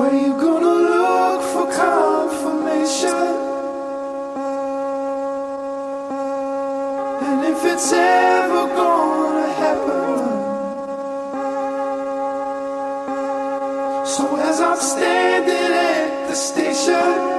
Where you gonna look for confirmation? And if it's ever gonna happen. So as I'm standing at the station.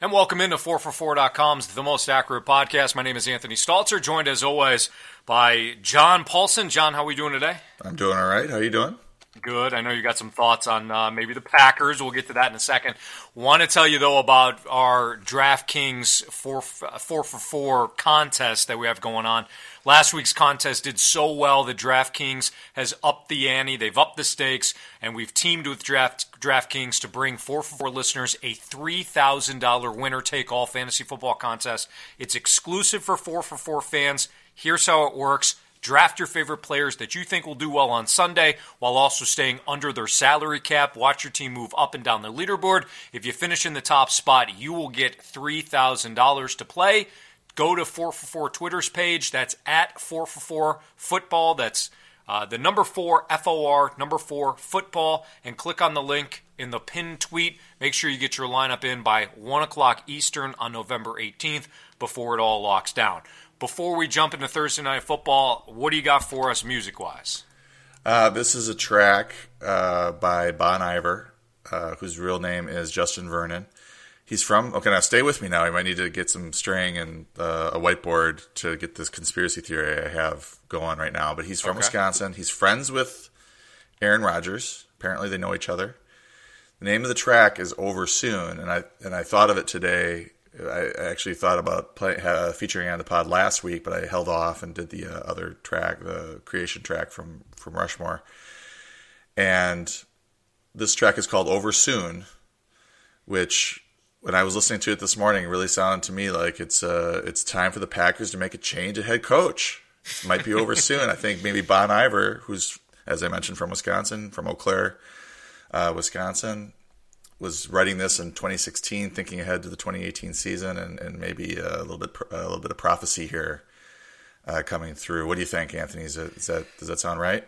And welcome into 4for4.com's The Most Accurate Podcast. My name is Anthony Stalter, joined as always by John Paulson. John, how are we doing today? I'm doing all right. How are you doing? Good. I know you got some thoughts on uh, maybe the Packers. We'll get to that in a second. Want to tell you though about our DraftKings four four for four contest that we have going on. Last week's contest did so well that DraftKings has upped the ante. They've upped the stakes, and we've teamed with Draft DraftKings to bring four for four listeners a three thousand dollar winner take all fantasy football contest. It's exclusive for four for four fans. Here's how it works. Draft your favorite players that you think will do well on Sunday while also staying under their salary cap. Watch your team move up and down the leaderboard. If you finish in the top spot, you will get $3,000 to play. Go to 4for4 Twitter's page. That's at 4for4 football. That's uh, the number four, F O R, number four, football, and click on the link in the pinned tweet. Make sure you get your lineup in by 1 o'clock Eastern on November 18th before it all locks down. Before we jump into Thursday Night Football, what do you got for us music wise? Uh, this is a track uh, by Bon Iver, uh, whose real name is Justin Vernon. He's from. Okay, now stay with me. Now I might need to get some string and uh, a whiteboard to get this conspiracy theory I have going right now. But he's from Okay. Wisconsin. He's friends with Aaron Rodgers. Apparently, they know each other. The name of the track is "Over Soon," and I and I thought of it today. I actually thought about play, uh, featuring on the pod last week, but I held off and did the uh, other track, the creation track from from Rushmore. And this track is called "Over Soon," which when I was listening to it this morning, really sounded to me like it's uh, it's time for the Packers to make a change at head coach. It might be over soon. I think maybe Bon Iver, who's as I mentioned from Wisconsin, from Eau Claire, uh, Wisconsin, was writing this in 2016, thinking ahead to the 2018 season, and, and maybe a little bit a little bit of prophecy here uh, coming through. What do you think, Anthony? Is, that is that does that sound right?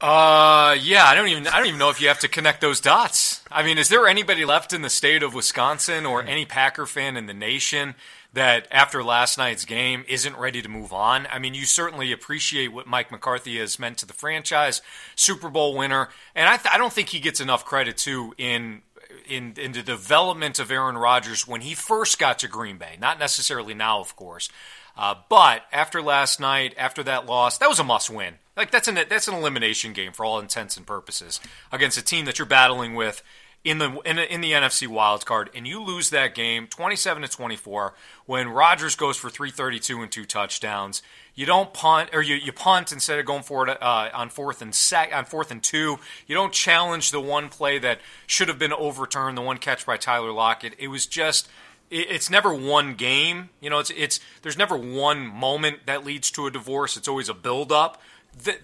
Uh, yeah, I don't even I don't even know if you have to connect those dots. I mean, is there anybody left in the state of Wisconsin or any Packer fan in the nation that after last night's game isn't ready to move on? I mean, you certainly appreciate what Mike McCarthy has meant to the franchise, Super Bowl winner, and I, th- I don't think he gets enough credit too in in in the development of Aaron Rodgers when he first got to Green Bay. Not necessarily now, of course. Uh, but after last night, after that loss, that was a must-win. Like that's an that's an elimination game for all intents and purposes against a team that you're battling with in the in, in the NFC wild card, and you lose that game 27 to 24 when Rodgers goes for 332 and two touchdowns. You don't punt or you, you punt instead of going for it uh, on fourth and sec, on fourth and two. You don't challenge the one play that should have been overturned, the one catch by Tyler Lockett. It was just it- it's never one game. You know, it's it's there's never one moment that leads to a divorce. It's always a build up. The,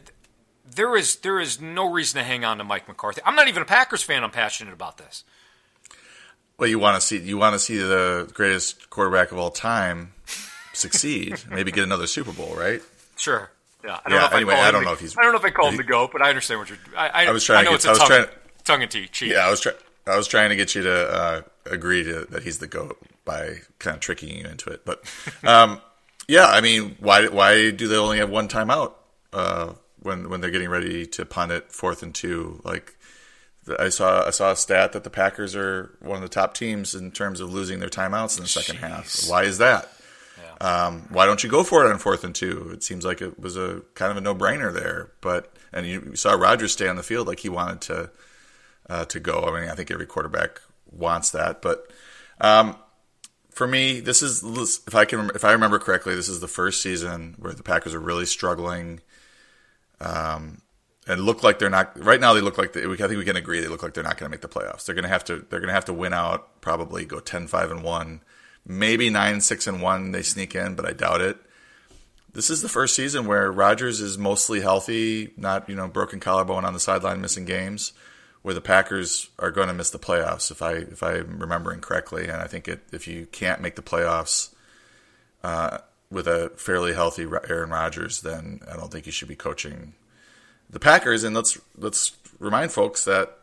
there is there is no reason to hang on to Mike McCarthy. I'm not even a Packers fan. I'm passionate about this. Well, you want to see you want to see the greatest quarterback of all time succeed, maybe get another Super Bowl, right? Sure. Yeah. I Yeah, know if anyway, call I don't the- know if he's- I don't know if I call him the goat, but I understand what you're. I, I, I was trying I know to it's get- a I was tongue, trying- tongue in cheek. Yeah, I was trying. I was trying to get you to uh, agree to that he's the goat by kind of tricking you into it. But um, yeah, I mean, why why do they only have one timeout uh, when when they're getting ready to punt it fourth and two? Like I saw I saw a stat that the Packers are one of the top teams in terms of losing their timeouts in the second half. Why is that? Um, why don't you go for it on fourth and two? It seems like it was a kind of a no brainer there. But and you, you saw Rodgers stay on the field like he wanted to uh, to go. I mean, I think every quarterback wants that. But um, for me, this is if I can if I remember correctly, this is the first season where the Packers are really struggling um, and look like they're not. Right now, they look like they, I think we can agree they look like they're not going to make the playoffs. They're going to have to. They're going to have to win out. Probably go 10-5 and one, maybe nine six and one. They sneak in, but I doubt it. This is the first season where Rodgers is mostly healthy, not you know broken collarbone on the sideline, missing games. Where the Packers are going to miss the playoffs, if I if I'm remembering correctly, and I think it, if you can't make the playoffs uh, with a fairly healthy Aaron Rodgers, then I don't think he should be coaching the Packers. And let's let's remind folks that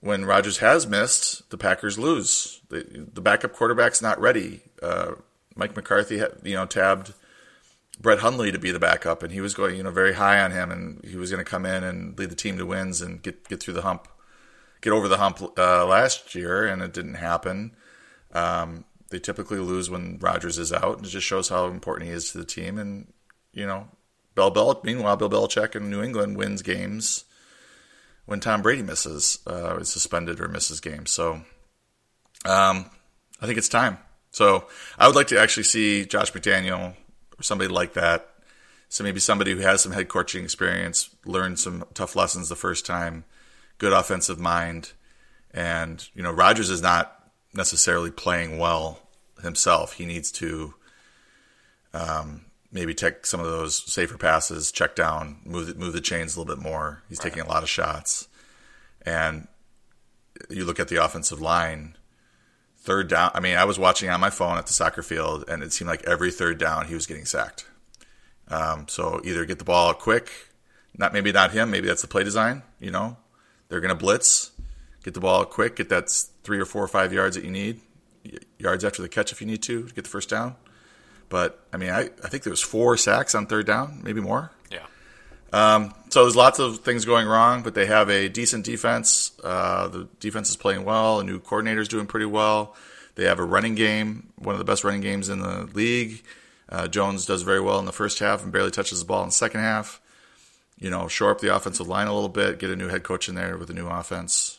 when Rodgers has missed, the Packers lose. The, the backup quarterback's not ready. Uh, Mike McCarthy, you know, tabbed Brett Hundley to be the backup, and he was going, you know, very high on him, and he was going to come in and lead the team to wins and get get through the hump, get over the hump uh, last year, and it didn't happen. Um, they typically lose when Rodgers is out, and it just shows how important he is to the team. And you know, Bill Bel- meanwhile, Bill Belichick in New England wins games when Tom Brady misses, uh, is suspended or misses games. So, um, I think it's time. So I would like to actually see Josh McDaniel or somebody like that. So maybe somebody who has some head coaching experience, learned some tough lessons the first time, good offensive mind, and you know Rodgers is not necessarily playing well himself. He needs to um, maybe take some of those safer passes, check down, move the, move the chains a little bit more. He's right. taking a lot of shots, and you look at the offensive line third down. I mean, I was watching on my phone at the soccer field, and it seemed like every third down he was getting sacked. Um, so either get the ball quick, not maybe not him, maybe that's the play design. You know, they're going to blitz, get the ball quick, get that three or four or five yards that you need, yards after the catch if you need to, to get the first down. But I mean, I, I think there was four sacks on third down, maybe more. Yeah. Um, so there's lots of things going wrong, but they have a decent defense. Uh, the defense is playing well. A new coordinator is doing pretty well. They have a running game, one of the best running games in the league. Uh, Jones does very well in the first half and barely touches the ball in the second half. You know, shore up the offensive line a little bit, get a new head coach in there with a new offense,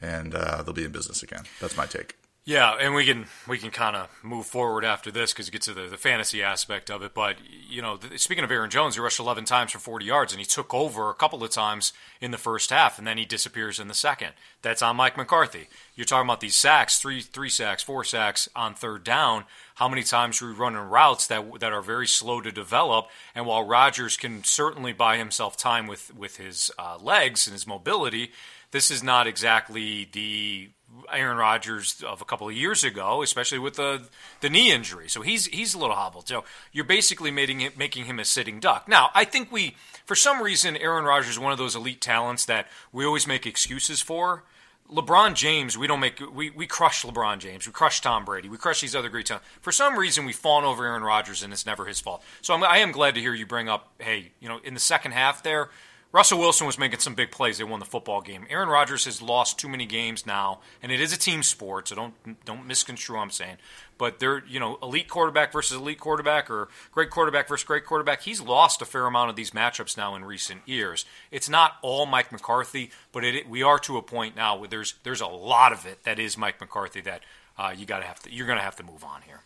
and uh, they'll be in business again. That's my take. Yeah, and we can we can kind of move forward after this because it gets to the, the fantasy aspect of it. But you know, speaking of Aaron Jones, he rushed 11 times for 40 yards, and he took over a couple of times in the first half, and then he disappears in the second. That's on Mike McCarthy. You're talking about these sacks, three three sacks, four sacks on third down. How many times are we running routes that that are very slow to develop? And while Rodgers can certainly buy himself time with with his uh, legs and his mobility, this is not exactly the Aaron Rodgers of a couple of years ago, especially with the the knee injury. So he's he's a little hobbled. So you're basically making him, making him a sitting duck. Now, I think we, for some reason, Aaron Rodgers is one of those elite talents that we always make excuses for. LeBron James, we don't make we, we crush LeBron James, we crush Tom Brady, we crush these other great talents. For some reason, we've fallen over Aaron Rodgers, and it's never his fault. So I'm, I am glad to hear you bring up, hey, you know, in the second half there, Russell Wilson was making some big plays. They won the football game. Aaron Rodgers has lost too many games now, and it is a team sport, so don't don't misconstrue what I'm saying. But they're you know elite quarterback versus elite quarterback, or great quarterback versus great quarterback. He's lost a fair amount of these matchups now in recent years. It's not all Mike McCarthy, but it, we are to a point now where there's there's a lot of it that is Mike McCarthy that uh, you got to have you're going to have to move on here.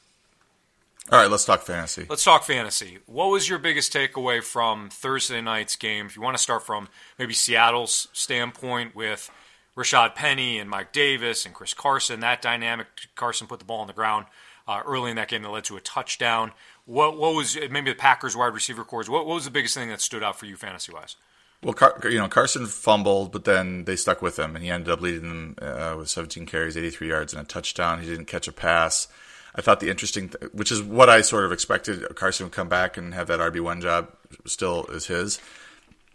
All right, let's talk fantasy. Let's talk fantasy. What was your biggest takeaway from Thursday night's game? If you want to start from maybe Seattle's standpoint with Rashaad Penny and Mike Davis and Chris Carson, that dynamic. Carson put the ball on the ground uh, early in that game that led to a touchdown. What, what was maybe the Packers wide receiver corps? What, what was the biggest thing that stood out for you fantasy wise? Well, Car- you know, Carson fumbled, but then they stuck with him, and he ended up leading them uh, with 17 carries, 83 yards, and a touchdown. He didn't catch a pass. I thought the interesting, th- which is what I sort of expected, Carson would come back and have that RB one job still is his.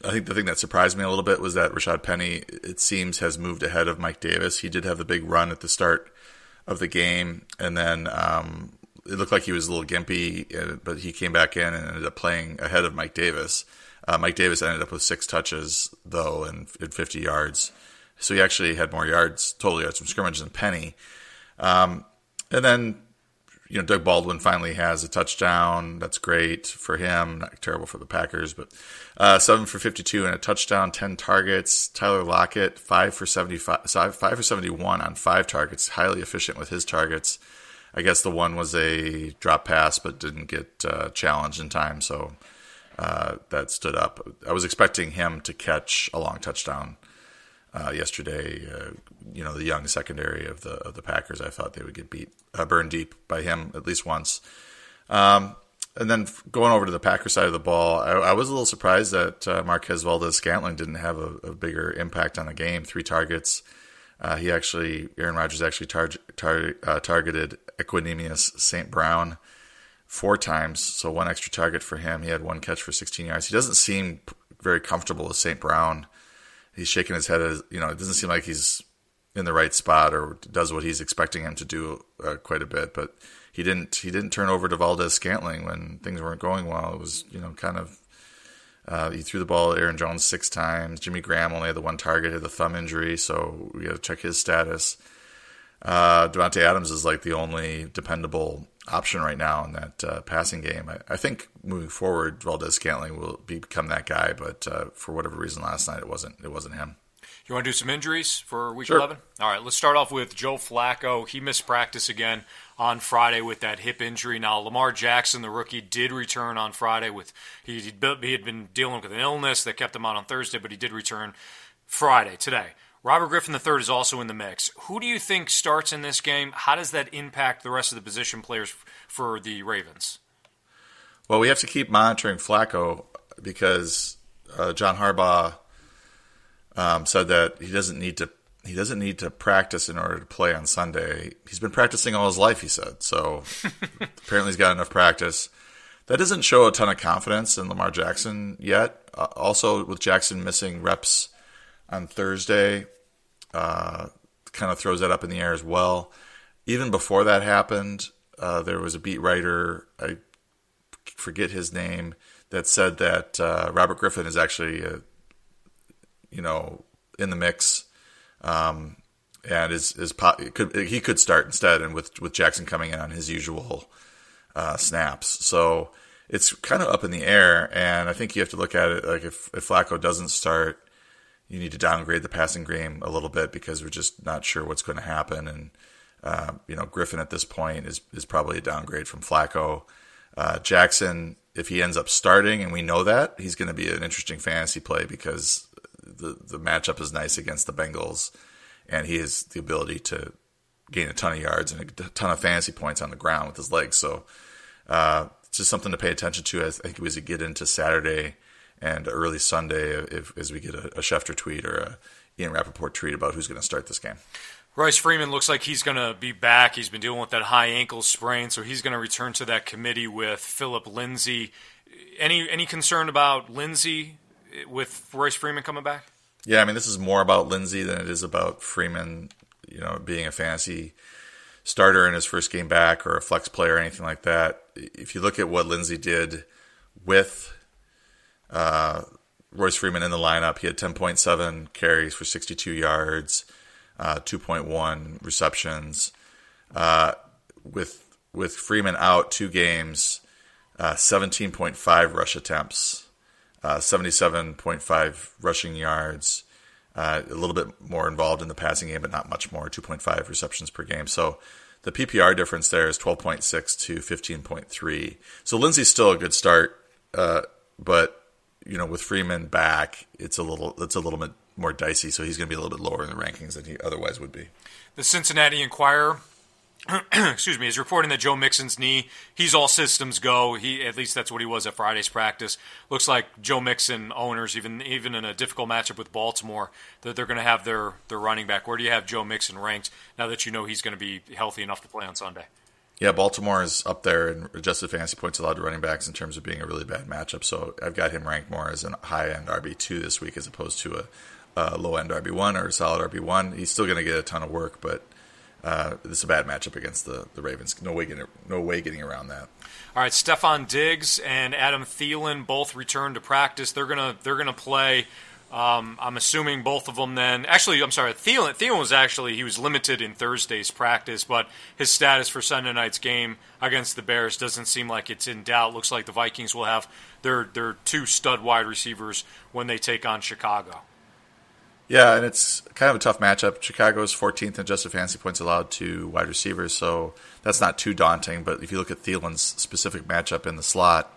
I think the thing that surprised me a little bit was that Rashaad Penny, it seems, has moved ahead of Mike Davis. He did have the big run at the start of the game, and then um, it looked like he was a little gimpy, uh, but he came back in and ended up playing ahead of Mike Davis. Uh, Mike Davis ended up with six touches though and, and 50 yards, so he actually had more yards, total yards from scrimmage than Penny. Um, and then you know, Doug Baldwin finally has a touchdown. That's great for him. Not terrible for the Packers, but uh, seven for 52 and a touchdown, 10 targets. Tyler Lockett, five for 75, five for 71 on five targets. Highly efficient with his targets. I guess the one was a drop pass, but didn't get uh, challenged in time. So uh, that stood up. I was expecting him to catch a long touchdown uh, yesterday. Uh, you know, the young secondary of the of the Packers. I thought they would get beat, uh, burned deep by him at least once. Um, and then going over to the Packer side of the ball, I, I was a little surprised that uh, Marquez Valdes-Scantling didn't have a, a, bigger impact on the game. Three targets. Uh, he actually, Aaron Rodgers actually tar- tar- uh, targeted Equanimeous St. Brown four times, so one extra target for him. He had one catch for 16 yards. He doesn't seem very comfortable with St. Brown. He's shaking his head. As, you know, it doesn't seem like he's in the right spot or does what he's expecting him to do uh, quite a bit. But he didn't he didn't turn over to Valdes-Scantling when things weren't going well. It was you know kind of uh, he threw the ball at Aaron Jones six times. Jimmy Graham only had the one target, had the thumb injury, so we got to check his status. Uh, Davante Adams is like the only dependable option right now in that uh, passing game. I, I, think moving forward, Valdes-Scantling will be, become that guy, but uh, for whatever reason, last night it wasn't. It wasn't him. You want to do some injuries for Week sure. 11? All right, let's start off with Joe Flacco. He missed practice again on Friday with that hip injury. Now Lamar Jackson, the rookie, did return on Friday with he he had been dealing with an illness that kept him out on Thursday, but he did return Friday today. Robert Griffin III is also in the mix. Who do you think starts in this game? How does that impact the rest of the position players for the Ravens? Well, we have to keep monitoring Flacco because uh, John Harbaugh um, said that he doesn't need to he doesn't need to practice in order to play on Sunday. He's been practicing all his life, he said. So apparently he's got enough practice. That doesn't show a ton of confidence in Lamar Jackson yet. Uh, also, with Jackson missing reps on Thursday, uh, kind of throws that up in the air as well. Even before that happened, uh, there was a beat writer, I forget his name, that said that uh, Robert Griffin is actually, uh, you know, in the mix um, and is is could he could start instead, and with with Jackson coming in on his usual uh, snaps, so it's kind of up in the air. And I think you have to look at it like if if Flacco doesn't start, you need to downgrade the passing game a little bit because we're just not sure what's going to happen. And uh, you know, Griffin at this point is is probably a downgrade from Flacco. Uh, Jackson, if he ends up starting, and we know that he's going to be an interesting fantasy play because the the matchup is nice against the Bengals, and he has the ability to gain a ton of yards and a ton of fantasy points on the ground with his legs. So uh, it's just something to pay attention to. I think as we get into Saturday and early Sunday, if as we get a, a Schefter tweet or a Ian Rapoport tweet about who's going to start this game. Royce Freeman looks like he's going to be back. He's been dealing with that high ankle sprain, so he's going to return to that committee with Phillip Lindsay. Any any concern about Lindsay with Royce Freeman coming back? Yeah, I mean, this is more about Lindsay than it is about Freeman, you know, being a fantasy starter in his first game back or a flex player or anything like that. If you look at what Lindsay did with uh, Royce Freeman in the lineup, he had 10.7 carries for 62 yards, uh, 2.1 receptions. Uh, with with Freeman out two games, uh, 17.5 rush attempts uh, 77.5 rushing yards, uh, a little bit more involved in the passing game, but not much more, 2.5 receptions per game. So the PPR difference there is 12.6 to 15.3. So Lindsay's still a good start, uh, but you know with Freeman back, it's a little it's a little bit more dicey. So he's going to be a little bit lower in the rankings than he otherwise would be. The Cincinnati Enquirer excuse me, is reporting that Joe Mixon's knee, he's all systems go. He at least that's what he was at Friday's practice. Looks like Joe Mixon owners, even even in a difficult matchup with Baltimore, that they're going to have their their running back. Where do you have Joe Mixon ranked now that you know he's going to be healthy enough to play on Sunday? Yeah, Baltimore is up there in adjusted fantasy points allowed to running backs in terms of being a really bad matchup. So I've got him ranked more as a high end RB two this week as opposed to a, a low end RB one or a solid RB one. He's still going to get a ton of work, but uh, this is a bad matchup against the, the Ravens. No way getting no way getting around that. All right, Stefon Diggs and Adam Thielen both return to practice. They're gonna they're gonna play. Um, I'm assuming both of them. Then, actually, I'm sorry. Thielen Thielen was actually he was limited in Thursday's practice, but his status for Sunday night's game against the Bears doesn't seem like it's in doubt. Looks like the Vikings will have their their two stud wide receivers when they take on Chicago. Yeah, and it's kind of a tough matchup. Chicago's 14th in adjusted fantasy points allowed to wide receivers, so that's not too daunting. But if you look at Thielen's specific matchup in the slot,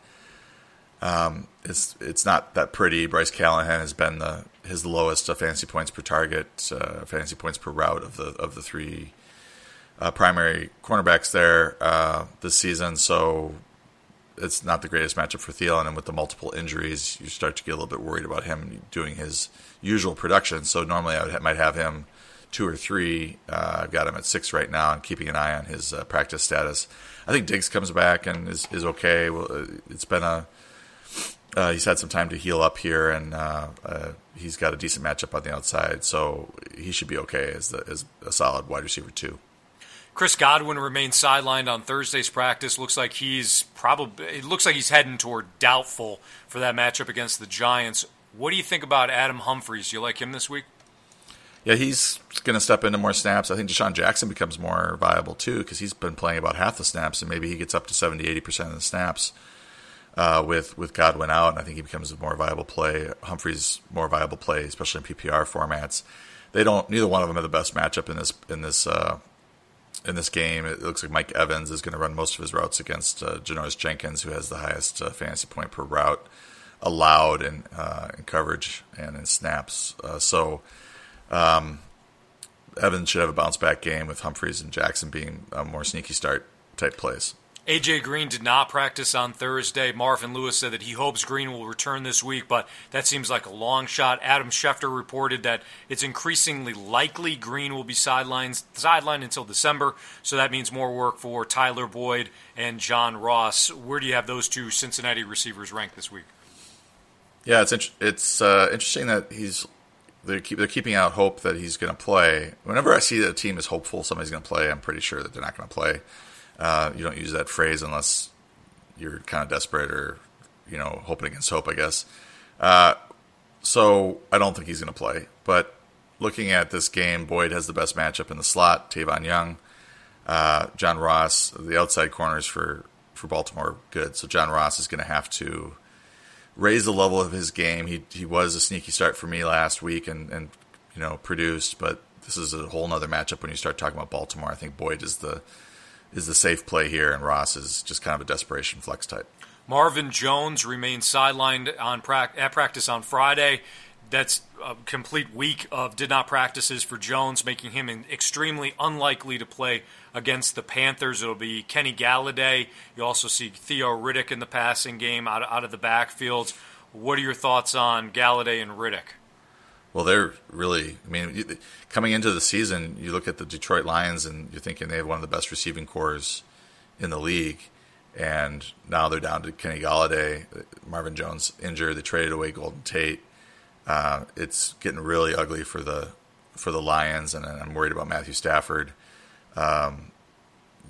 Um, it's it's not that pretty. Bryce Callahan has been the his lowest fantasy points per target, uh, fantasy points per route of the of the three uh, primary cornerbacks there uh, this season. So it's not the greatest matchup for Thielen, and with the multiple injuries, you start to get a little bit worried about him doing his usual production. So normally I would, might have him two or three. Uh, I've got him at six right now, and keeping an eye on his uh, practice status. I think Diggs comes back and is is okay. Well, it's been a uh, he's had some time to heal up here, and uh, uh, he's got a decent matchup on the outside, so he should be okay as the, as a solid wide receiver too. Chris Godwin remains sidelined on Thursday's practice. Looks like he's probably it looks like he's heading toward doubtful for that matchup against the Giants. What do you think about Adam Humphries? Do you like him this week? Yeah, he's going to step into more snaps. I think DeSean Jackson becomes more viable too because he's been playing about half the snaps, and maybe he gets up to 70, 80 percent of the snaps uh, with with Godwin out, and I think he becomes a more viable play. Humphries more viable play, especially in PPR formats. They don't. Neither one of them have the best matchup in this in this uh, in this game. It looks like Mike Evans is going to run most of his routes against uh, Janoris Jenkins, who has the highest uh, fantasy point per route allowed in, uh, in coverage and in snaps. Uh, so um, Evans should have a bounce back game with Humphries and Jackson being more sneaky start type plays. AJ Green did not practice on Thursday. Marvin Lewis said that he hopes Green will return this week, but that seems like a long shot. Adam Schefter reported that it's increasingly likely Green will be sidelined sidelined until December, so that means more work for Tyler Boyd and John Ross. Where do you have those two Cincinnati receivers ranked this week? Yeah, it's it's uh, interesting that he's they're, keep, they're keeping out hope that he's going to play. Whenever I see that a team is hopeful somebody's going to play, I'm pretty sure that they're not going to play. Uh, you don't use that phrase unless you're kind of desperate or you know hoping against hope, I guess. Uh, so I don't think he's going to play. But looking at this game, Boyd has the best matchup in the slot. Tavon Young, uh, John Ross, the outside corners for for Baltimore, good. So John Ross is going to have to raise the level of his game. He he was a sneaky start for me last week and and you know produced, but this is a whole other matchup when you start talking about Baltimore. I think Boyd is the is the safe play here, and Ross is just kind of a desperation flex type. Marvin Jones remains sidelined on pra- at practice on Friday. That's a complete week of did not practices for Jones, making him extremely unlikely to play against the Panthers. It'll be Kenny Golladay. You also see Theo Riddick in the passing game out, out of the backfield. What are your thoughts on Galladay and Riddick? Well, they're really. I mean, coming into the season, you look at the Detroit Lions and you're thinking they have one of the best receiving corps in the league, and now they're down to Kenny Golladay, Marvin Jones injured. They traded away Golden Tate. Uh, it's getting really ugly for the for the Lions, and I'm worried about Matthew Stafford. Um,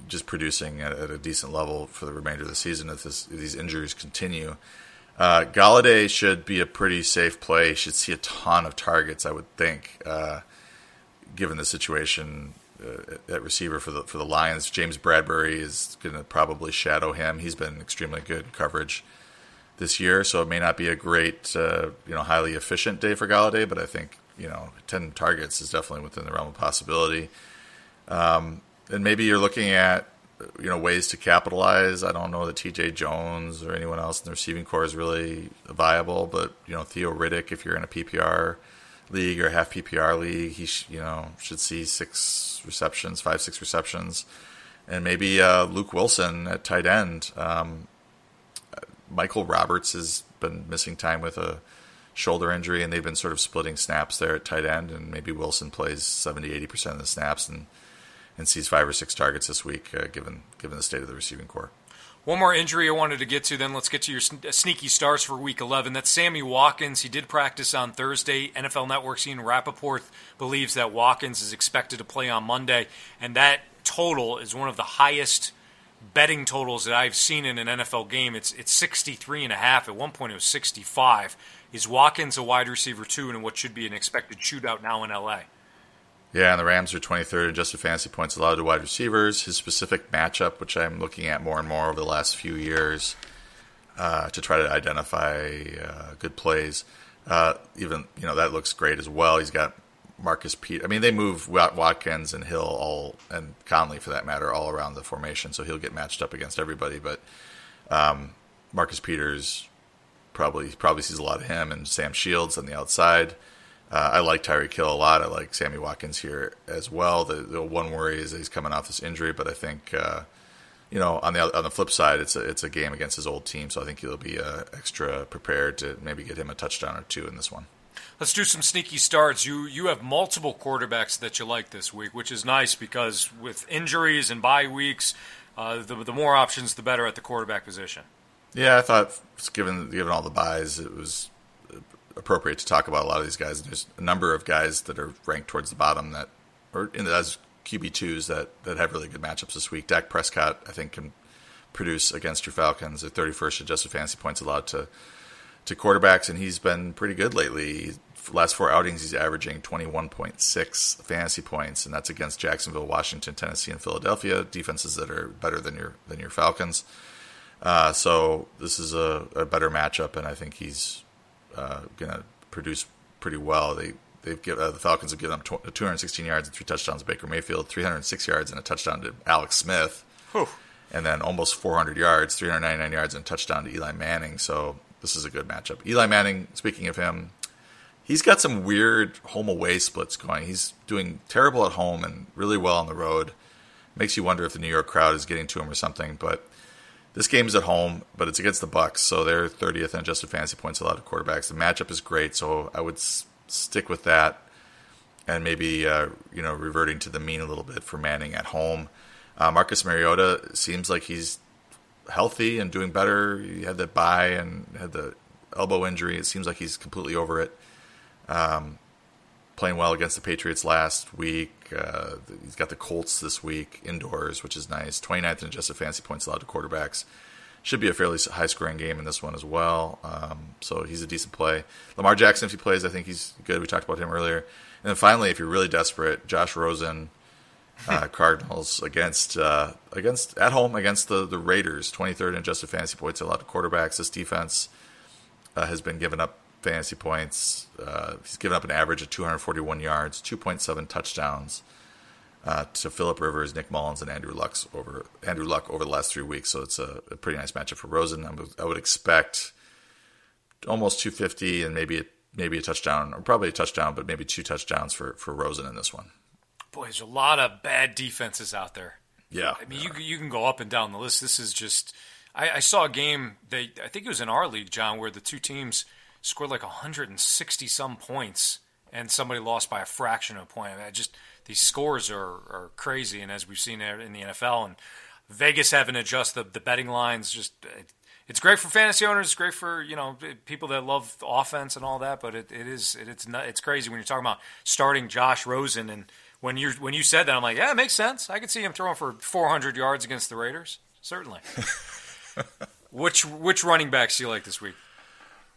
just producing at, at, a decent level for the remainder of the season if, this, if these injuries continue. Uh, Golladay should be a pretty safe play. He should see a ton of targets, I would think, uh, given the situation uh, at receiver for the for the Lions. James Bradberry is going to probably shadow him. He's been extremely good coverage this year, so it may not be a great, uh, you know, highly efficient day for Golladay, but I think you know, ten targets is definitely within the realm of possibility. Um, and maybe you're looking at you know ways to capitalize. I don't know that T.J. Jones or anyone else in the receiving corps is really viable, but you know Theo Riddick, if you're in a PPR league or half PPR league, he sh- you know should see six receptions, five six receptions, and maybe uh, Luke Wilson at tight end. Um, Michael Roberts has been missing time with a shoulder injury, and they've been sort of splitting snaps there at tight end, and maybe Wilson plays 70, 80 percent of the snaps and and sees five or six targets this week, uh, given given the state of the receiving corps. One more injury I wanted to get to, then let's get to your sneaky stars for Week 11. That's Sammy Watkins. He did practice on Thursday. NFL Network's Ian Rapoport believes that Watkins is expected to play on Monday, and that total is one of the highest betting totals that I've seen in an NFL game. It's it's 63 and a half. At one point it was 65. Is Watkins a wide receiver too in what should be an expected shootout now in LA? Yeah, and the Rams are 23rd in adjusted fantasy points allowed to wide receivers. His specific matchup, which I'm looking at more and more over the last few years uh, to try to identify uh, good plays. Uh, even you know that looks great as well. He's got Marcus Pete. I mean, they move Watkins and Hill all and Conley for that matter all around the formation, so he'll get matched up against everybody. But um, Marcus Peters probably probably sees a lot of him and Sam Shields on the outside. Uh, I like Tyreek Hill a lot. I like Sammy Watkins here as well. The, the one worry is he's coming off this injury, but I think uh, you know on the on the flip side, it's a it's a game against his old team, so I think he'll be uh, extra prepared to maybe get him a touchdown or two in this one. Let's do some sneaky starts. You you have multiple quarterbacks that you like this week, which is nice because with injuries and bye weeks, uh, the the more options, the better at the quarterback position. Yeah, I thought given given all the byes, it was appropriate to talk about a lot of these guys. There's a number of guys that are ranked towards the bottom that, or in as QB twos that that have really good matchups this week. Dak Prescott, I think, can produce against your Falcons. At 31st adjusted fantasy points allowed to to quarterbacks, and he's been pretty good lately. Last four outings, he's averaging 21.6 fantasy points, and that's against Jacksonville, Washington, Tennessee, and Philadelphia defenses that are better than your than your Falcons. Uh, so this is a, a, better matchup, and I think he's uh, going to produce pretty well. They they've given, uh, the Falcons have given up 216 yards and three touchdowns to Baker Mayfield, 306 yards and a touchdown to Alex Smith, Whew. and then almost 400 yards, 399 yards and a touchdown to Eli Manning. So this is a good matchup. Eli Manning, speaking of him, he's got some weird home away splits going. He's doing terrible at home and really well on the road. Makes you wonder if the New York crowd is getting to him or something, but this game is at home, but it's against the Bucs, so they're 30th in adjusted fantasy points allowed to quarterbacks. The matchup is great, so I would s- stick with that, and maybe uh, you know reverting to the mean a little bit for Manning at home. Uh, Marcus Mariota seems like he's healthy and doing better. He had the bye and had the elbow injury. It seems like he's completely over it. Um, playing well against the Patriots last week. Uh, he's got the Colts this week indoors, which is nice. 29th in adjusted fantasy points allowed to quarterbacks. Should be a fairly high scoring game in this one as well. Um, so he's a decent play. Lamar Jackson, if he plays, I think he's good. We talked about him earlier. And then finally, if you're really desperate, Josh Rosen, uh, Cardinals against uh, against at home against the the Raiders, 23rd in adjusted fantasy points allowed to quarterbacks. This defense uh, has been given up fantasy points. Uh, he's given up an average of 241 yards, 2.7 touchdowns uh, to Philip Rivers, Nick Mullens, and Andrew Luck over Andrew Luck over the last three weeks. So it's a, a pretty nice matchup for Rosen. I would expect almost 250 and maybe a, maybe a touchdown, or probably a touchdown, but maybe two touchdowns for for Rosen in this one. Boy, there's a lot of bad defenses out there. Yeah, I mean, you you can go up and down the list. This is just. I, I saw a game. They I think it was in our league, John, where the two teams scored like 160 some points, and somebody lost by a fraction of a point. I mean, just these scores are, are crazy, and as we've seen in the NFL, and Vegas having to adjust the, the betting lines, just it's great for fantasy owners. It's great for you know people that love offense and all that. But it, it is it, it's not, it's crazy when you're talking about starting Josh Rosen, and when you when you said that, I'm like, yeah, it makes sense. I could see him throwing for 400 yards against the Raiders, certainly. which which running backs do you like this week?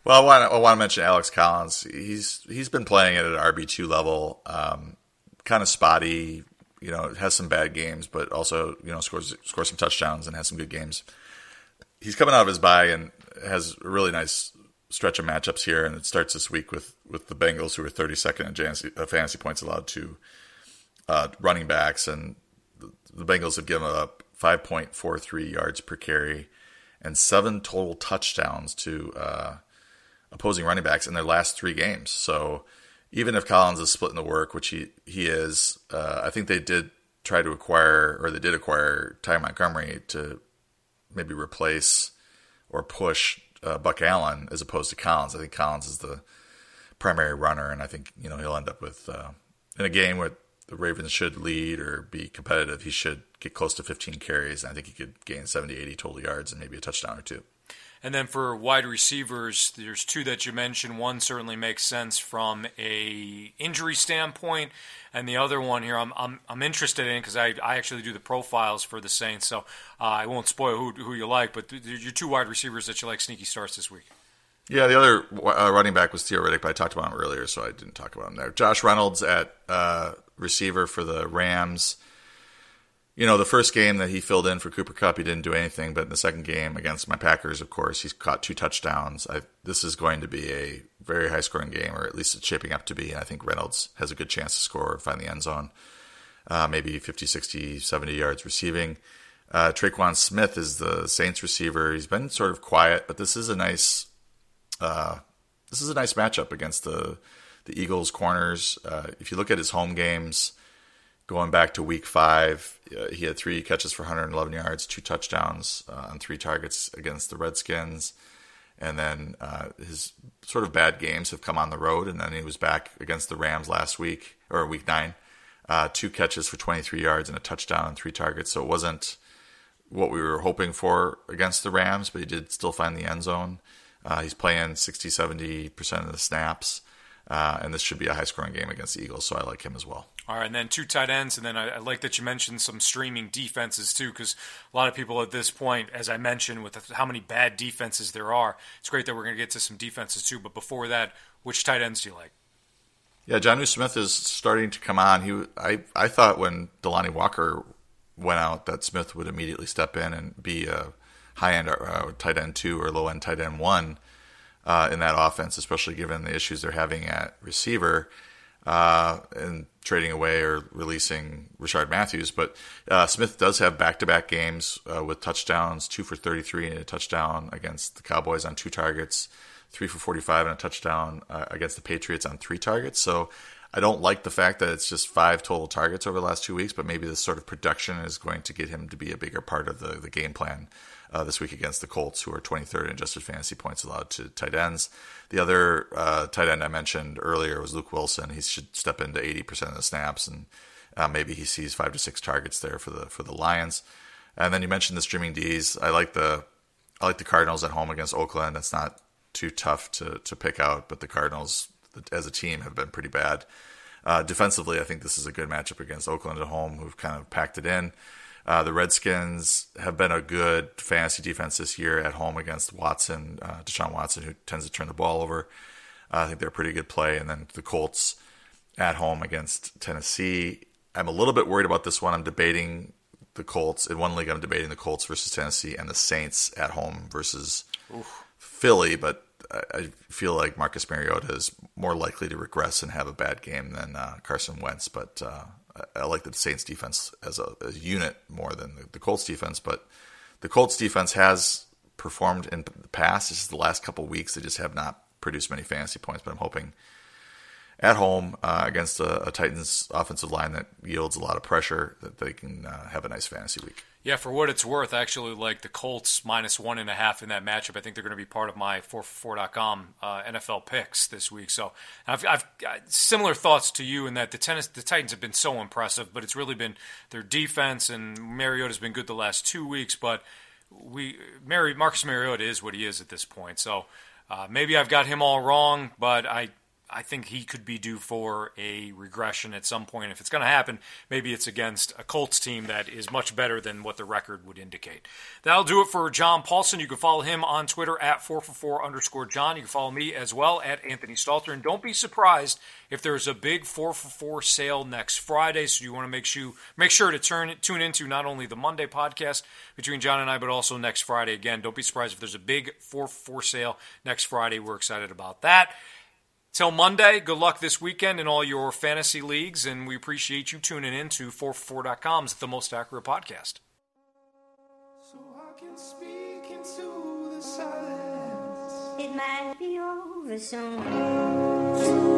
Well, I want, to, I want to mention Alex Collins. He's he's been playing at an RB two level, um, kind of spotty. You know, has some bad games, but also you know scores scores some touchdowns and has some good games. He's coming out of his bye and has a really nice stretch of matchups here, and it starts this week with with the Bengals, who are 32nd in fantasy, uh, fantasy points allowed to uh, running backs, and the, the Bengals have given up 5.43 yards per carry and seven total touchdowns to. Uh, opposing running backs in their last three games. So even if Collins is splitting the work, which he he is, uh, I think they did try to acquire or they did acquire Ty Montgomery to maybe replace or push uh, Buck Allen as opposed to Collins. I think Collins is the primary runner, and I think you know he'll end up with uh, in a game where the Ravens should lead or be competitive. He should get close to 15 carries. And I think he could gain 70, 80 total yards and maybe a touchdown or two. And then for wide receivers, there's two that you mentioned. One certainly makes sense from a injury standpoint, and the other one here I'm I'm, I'm interested in because I, I actually do the profiles for the Saints, so uh, I won't spoil who who you like, but your two wide receivers that you like sneaky starts this week. Yeah, the other uh, running back was Theo Riddick, but I talked about him earlier, so I didn't talk about him there. Josh Reynolds at uh, receiver for the Rams you know, the first game that he filled in for Cooper Kupp, he didn't do anything. But in the second game against my Packers, of course, he's caught two touchdowns. I, this is going to be a very high scoring game, or at least it's shaping up to be. And I think Reynolds has a good chance to score, find the end zone, uh, maybe 50, 60, 70 yards receiving. Uh, Tre'Quan Smith is the Saints receiver. He's been sort of quiet, but this is a nice uh, this is a nice matchup against the the Eagles corners. Uh, if you look at his home games, going back to Week Five, uh, he had three catches for 111 yards, two touchdowns uh, on three targets against the Redskins. And then uh, his sort of bad games have come on the road, and then he was back against the Rams last week or Week Nine, uh, two catches for 23 yards and a touchdown on three targets. So it wasn't what we were hoping for against the Rams, but he did still find the end zone. Uh, he's playing 60, 70% of the snaps, uh, and this should be a high scoring game against the Eagles, so I like him as well. All right, and then two tight ends, and then I, I like that you mentioned some streaming defenses too, because a lot of people at this point, as I mentioned, with how many bad defenses there are, it's great that we're going to get to some defenses too. But before that, which tight ends do you like? Yeah, Jonnu Smith is starting to come on. He, I, I thought when Delanie Walker went out that Smith would immediately step in and be a high end uh, tight end two or low end tight end one uh, in that offense, especially given the issues they're having at receiver uh, and trading away or releasing Rishard Matthews. But uh, Smith does have back to back games uh, with touchdowns, two for 33 and a touchdown against the Cowboys on two targets, three for 45 and a touchdown uh, against the Patriots on three targets. So I don't like the fact that it's just five total targets over the last two weeks, but maybe this sort of production is going to get him to be a bigger part of the, the game plan uh, this week against the Colts, who are 23rd in adjusted fantasy points allowed to tight ends. The other uh, tight end I mentioned earlier was Luke Wilson. He should step into 80% of the snaps, and uh, maybe he sees five to six targets there for the for the Lions. And then you mentioned the streaming D's. I like the I like the Cardinals at home against Oakland. That's not too tough to to pick out, but the Cardinals as a team have been pretty bad. Uh, defensively, I think this is a good matchup against Oakland at home, who've kind of packed it in. Uh, the Redskins have been a good fantasy defense this year at home against Watson, uh, Deshaun Watson, who tends to turn the ball over. Uh, I think they're a pretty good play. And then the Colts at home against Tennessee. I'm a little bit worried about this one. I'm debating the Colts. In one league, I'm debating the Colts versus Tennessee and the Saints at home versus Oof. Philly. But I feel like Marcus Mariota is more likely to regress and have a bad game than uh, Carson Wentz. But uh, I like the Saints defense as a, a unit more than the, the, Colts defense. But the Colts defense has performed in the past. This is the last couple weeks. They just have not produced many fantasy points. But I'm hoping at home uh, against a, a, Titans offensive line that yields a lot of pressure that they can uh, have a nice fantasy week. Yeah, for what it's worth, actually like the Colts minus one and a half in that matchup. I think they're going to be part of my 4for4.com uh, NFL picks this week. So I've, I've similar thoughts to you in that the tennis, the Titans have been so impressive, but it's really been their defense and Mariota's been good the last two weeks. But we, Mary, Marcus Mariota is what he is at this point. So uh, maybe I've got him all wrong, but I I think he could be due for a regression at some point. If it's going to happen, maybe it's against a Colts team that is much better than what the record would indicate. That'll do it for John Paulson. You can follow him on Twitter at 4for4 underscore John. You can follow me as well at Anthony Stalter. And don't be surprised if there's a big 4for4 sale next Friday. So you want to make sure, make sure to turn, tune into not only the Monday podcast between John and I, but also next Friday. Again, don't be surprised if there's a big 4for4 sale next Friday. We're excited about that. Till Monday, good luck this weekend in all your fantasy leagues, and we appreciate you tuning in to 4for4.com's The Most Accurate Podcast. So I can speak into the silence. It might be over soon.